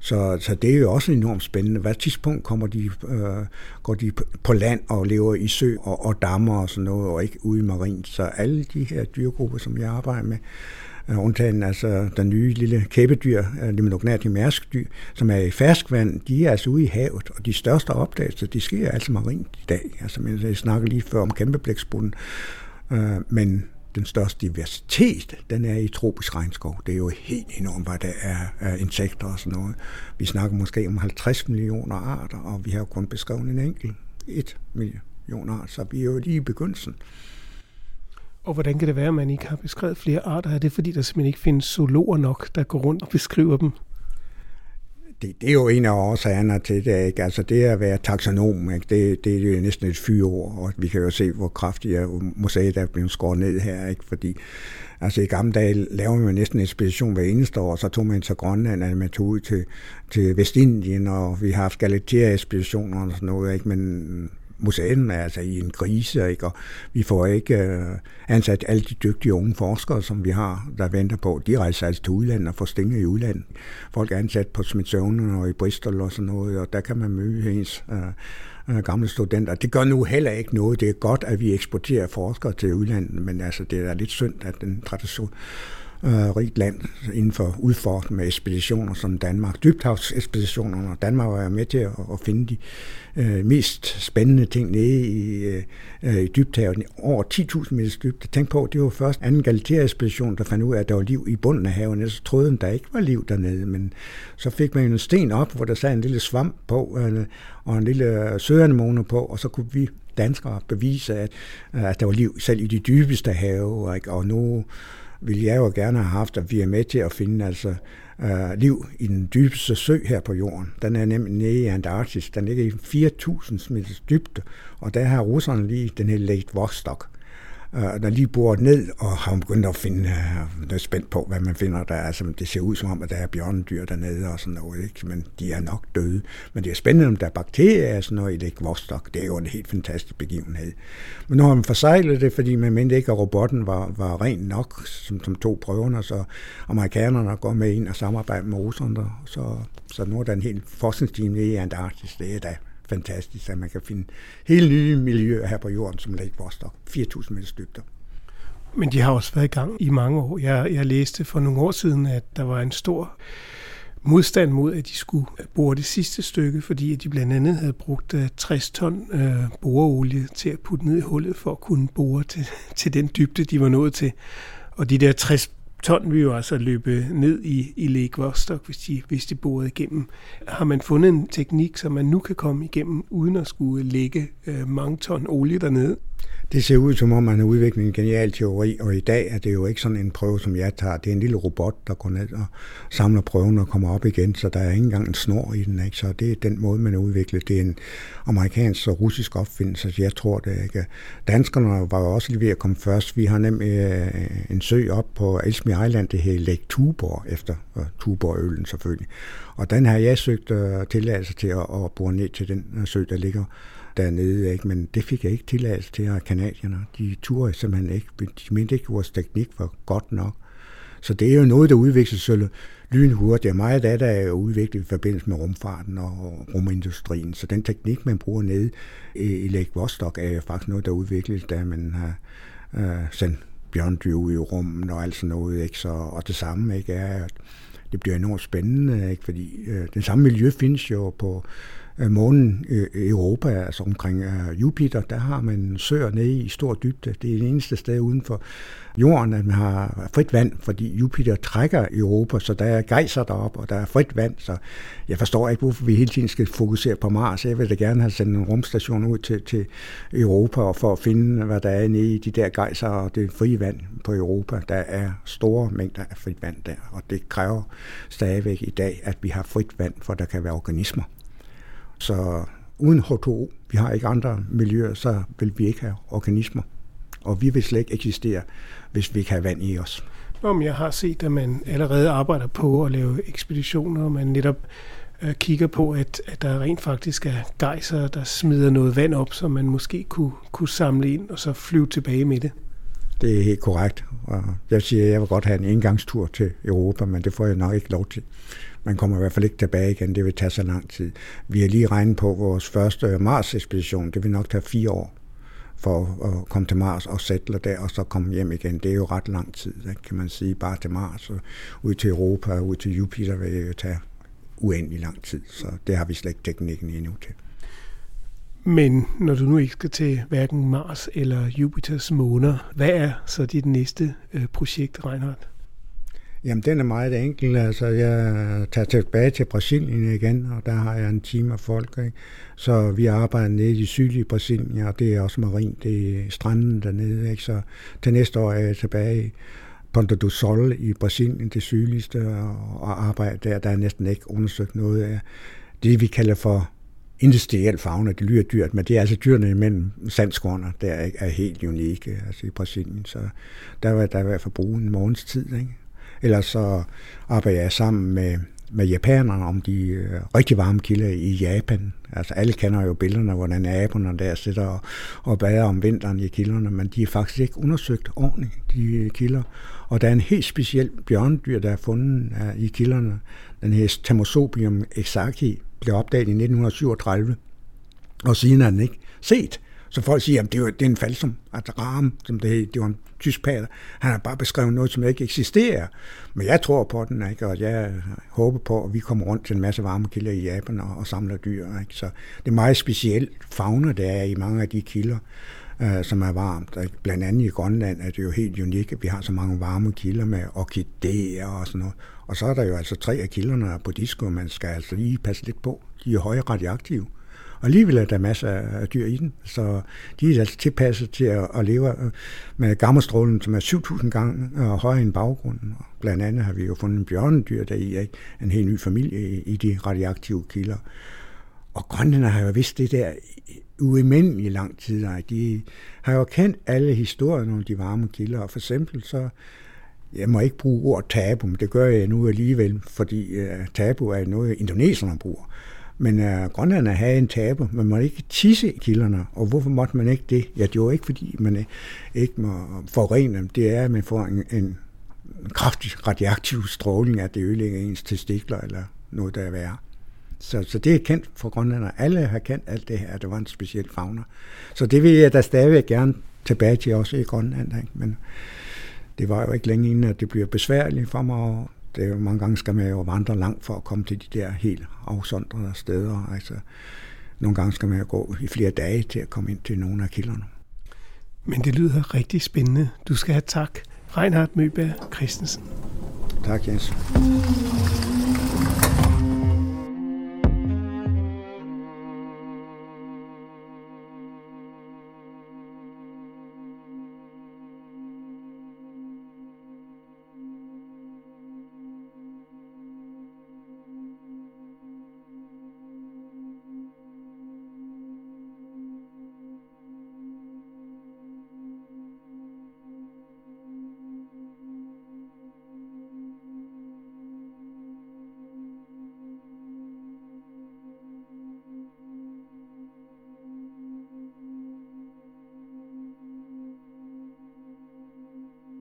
Så, så det er jo også enormt spændende. Hvad tidspunkt kommer de, øh, går de på land og lever i sø og, og dammer og sådan noget, og ikke ude i marint. Så alle de her dyregrupper, som jeg arbejder med, Øh, undtagen altså den nye lille kæbedyr, øh, Limnognati mærskdyr, som er i ferskvand, de er altså ude i havet, og de største opdagelser, de sker altså marint i dag. Altså, jeg snakker lige før om kæmpeblæksbunden, øh, men den største diversitet, den er i tropisk regnskov. Det er jo helt enormt, hvad der er af insekter og sådan noget. Vi snakker måske om 50 millioner arter, og vi har kun beskrevet en enkelt, et million arter, så vi er jo lige i begyndelsen. Og hvordan kan det være, at man ikke har beskrevet flere arter? Er det fordi, der simpelthen ikke findes zoologer nok, der går rundt og beskriver dem? Det, det er jo en af årsagerne til det. Ikke? Altså det at være taxonom, ikke? Det, det er jo næsten et fyreord, og vi kan jo se, hvor kraftigt museet er blevet skåret ned her. Ikke? Fordi altså i gamle dage lavede man næsten en ekspedition hver eneste år, så tog man til Grønland, og man tog ud til, til Vestindien, og vi har haft Galatea-ekspeditioner og sådan noget, ikke? men museet er altså i en krise, ikke? og vi får ikke øh, ansat alle de dygtige unge forskere, som vi har, der venter på. De rejser altså til udlandet og får stinge i udlandet. Folk er ansat på Smithsonian og i Bristol og sådan noget, og der kan man møde ens øh, øh, gamle studenter. Det gør nu heller ikke noget. Det er godt, at vi eksporterer forskere til udlandet, men altså, det er lidt synd, at den tradition øh, rigt land inden for udfordring med ekspeditioner som Danmark. Dybthavsekspeditionerne, og Danmark var med til at, at finde de øh, mest spændende ting nede i, øh, i dybthavet. Over 10.000 meters dybde. Tænk på, det var først anden Galatea-ekspedition, der fandt ud af, at der var liv i bunden af havet. Så troede den, der ikke var liv dernede. Men så fik man en sten op, hvor der sad en lille svamp på, øh, og en lille søanemone på, og så kunne vi danskere bevise, at, at der var liv selv i de dybeste have. Ikke? Og nu vil jeg jo gerne have haft, at vi er med til at finde altså, øh, liv i den dybeste sø her på jorden. Den er nemlig nede i Antarktis. Den ligger i 4.000 meters dybde, og der har russerne lige den her Lake Vostok øh, der lige boret ned, og har begyndt at finde, øh, er spændt på, hvad man finder der. Altså, det ser ud som om, at der er bjørnedyr dernede og sådan noget, ikke? men de er nok døde. Men det er spændende, om der er bakterier og sådan noget i det Vostok. Det er jo en helt fantastisk begivenhed. Men nu har man forsejlet det, fordi man mente ikke, at robotten var, var ren nok, som, som to prøverne, så amerikanerne går med ind og samarbejder med russerne. Så, så nu er der en helt forskningsteam i Antarktis. Det er da fantastisk, at man kan finde hele nye miljøer her på jorden, som Lake Vostok. 4.000 meters dybder. Men de har også været i gang i mange år. Jeg, jeg læste for nogle år siden, at der var en stor modstand mod, at de skulle bore det sidste stykke, fordi at de blandt andet havde brugt øh, 60 ton øh, boreolie til at putte ned i hullet for at kunne bore til, til den dybde, de var nået til. Og de der 60 ton vil jo altså løbe ned i, i Lake Vostok, hvis de, hvis de borer igennem. Har man fundet en teknik, så man nu kan komme igennem, uden at skulle lægge øh, mange ton olie dernede? Det ser ud som om, man har udviklet en genial teori, og i dag er det jo ikke sådan en prøve, som jeg tager. Det er en lille robot, der går ned og samler prøven og kommer op igen, så der er ikke engang en snor i den. Ikke? Så det er den måde, man har udviklet. Det er en amerikansk og russisk opfindelse, så jeg tror det ikke. Danskerne var jo også lige ved at komme først. Vi har nemlig øh, en sø op på Elsmi Island, det hedder Lake Tuborg, efter Tuborg-ølen selvfølgelig. Og den har jeg søgt øh, tilladelse til at, at bore ned til den øh, sø, der ligger dernede, ikke? men det fik jeg ikke tilladelse til af kanadierne. De turde simpelthen ikke. De mente ikke, at vores teknik var godt nok. Så det er jo noget, der udvikler sig lynhurtigt. Meget af det er udviklet i forbindelse med rumfarten og rumindustrien. Så den teknik, man bruger nede i Lake Vostok, er faktisk noget, der er udviklet, da man har øh, sendt bjørndyr ud i rummet og alt sådan noget. Ikke? Så, og det samme ikke, er, at det bliver enormt spændende, ikke? fordi øh, den samme miljø findes jo på månen øh, Europa, altså omkring øh, Jupiter, der har man søer nede i stor dybde. Det er det eneste sted uden for jorden, at man har frit vand, fordi Jupiter trækker Europa, så der er gejser deroppe, og der er frit vand, så jeg forstår ikke, hvorfor vi hele tiden skal fokusere på Mars. Jeg vil da gerne have sendt en rumstation ud til, til Europa, og for at finde, hvad der er nede i de der gejser og det frie vand på Europa. Der er store mængder af frit vand der, og det kræver stadigvæk i dag, at vi har frit vand, for der kan være organismer. Så uden H2O, vi har ikke andre miljøer, så vil vi ikke have organismer. Og vi vil slet ikke eksistere, hvis vi ikke har vand i os. Om jeg har set, at man allerede arbejder på at lave ekspeditioner, og man netop øh, kigger på, at, at der rent faktisk er gejser, der smider noget vand op, som man måske kunne, kunne samle ind og så flyve tilbage med det. Det er helt korrekt. Og jeg siger, at jeg vil godt have en indgangstur til Europa, men det får jeg nok ikke lov til. Man kommer i hvert fald ikke tilbage igen, det vil tage så lang tid. Vi har lige regnet på vores første Mars-ekspedition, det vil nok tage fire år for at komme til Mars og sætte der, og så komme hjem igen. Det er jo ret lang tid, kan man sige, bare til Mars, og ud til Europa, og ud til Jupiter vil det jo tage uendelig lang tid, så det har vi slet ikke teknikken endnu til. Men når du nu ikke skal til hverken Mars eller Jupiters måner, hvad er så dit næste øh, projekt, Reinhardt? Jamen, den er meget enkel. Altså, jeg tager tilbage til Brasilien igen, og der har jeg en team af folk. Ikke? Så vi arbejder nede i sydlige Brasilien, og det er også marin, det er stranden dernede. Ikke? Så til næste år er jeg tilbage i Ponta do Sol i Brasilien, det sydligste, og arbejder der. Der er næsten ikke undersøgt noget af det, vi kalder for industriel fauna. Det lyder dyrt, men det er altså dyrene imellem sandskårene, der er helt unikke altså i Brasilien. Så der var der i hvert fald bruge en morgens tid, ikke? Ellers så arbejder jeg sammen med, med japanerne om de øh, rigtig varme kilder i Japan. Altså alle kender jo billederne, hvordan aberne der sidder og, og bader om vinteren i kilderne, men de er faktisk ikke undersøgt ordentligt, de kilder. Og der er en helt speciel bjørndyr, der er fundet uh, i kilderne. Den her Tamosobium exaki blev opdaget i 1937, og siden er den ikke set. Så folk siger, at det, er, det er en falsum, at ram, som det, det var en tysk pater. Han har bare beskrevet noget, som ikke eksisterer. Men jeg tror på den, ikke? og jeg håber på, at vi kommer rundt til en masse varme kilder i Japan og, og samler dyr. Ikke? Så det er meget specielt fauna, der er i mange af de kilder øh, som er varmt. Blandt andet i Grønland er det jo helt unikt, at vi har så mange varme kilder med orkideer og sådan noget. Og så er der jo altså tre af kilderne på disco, man skal altså lige passe lidt på. De er højere radioaktive. Og alligevel er der masser af dyr i den, så de er altså tilpasset til at, at leve med gammastrålen, som er 7.000 gange højere end baggrunden. Og blandt andet har vi jo fundet en bjørnedyr der i, ikke? en helt ny familie i de radioaktive kilder. Og grønlænder har jo vidst det der uimændelig lang tid. Nej. De har jo kendt alle historierne om de varme kilder, og for eksempel så, jeg må ikke bruge ord tabu, men det gør jeg nu alligevel, fordi uh, tabu er noget, indoneserne bruger. Men øh, grønlanderne havde en tabu, man må ikke tisse i kilderne, og hvorfor måtte man ikke det? Ja, det var ikke, fordi man øh, ikke må forurene dem. Det er, at man får en, en kraftig radioaktiv stråling, at det ødelægger ens testikler eller noget, der er værre. Så, så det er kendt for grønlænderne. Alle har kendt alt det her, at det var en speciel fauna. Så det vil jeg da stadigvæk gerne tilbage til også i Grønland. Ikke? Men det var jo ikke længe inden, at det bliver besværligt for mig. at det er jo mange gange skal man jo vandre langt for at komme til de der helt afsondrede steder. Altså, nogle gange skal man jo gå i flere dage til at komme ind til nogle af kilderne. Men det lyder rigtig spændende. Du skal have tak, Reinhard Møberg Christensen. Tak, Jens.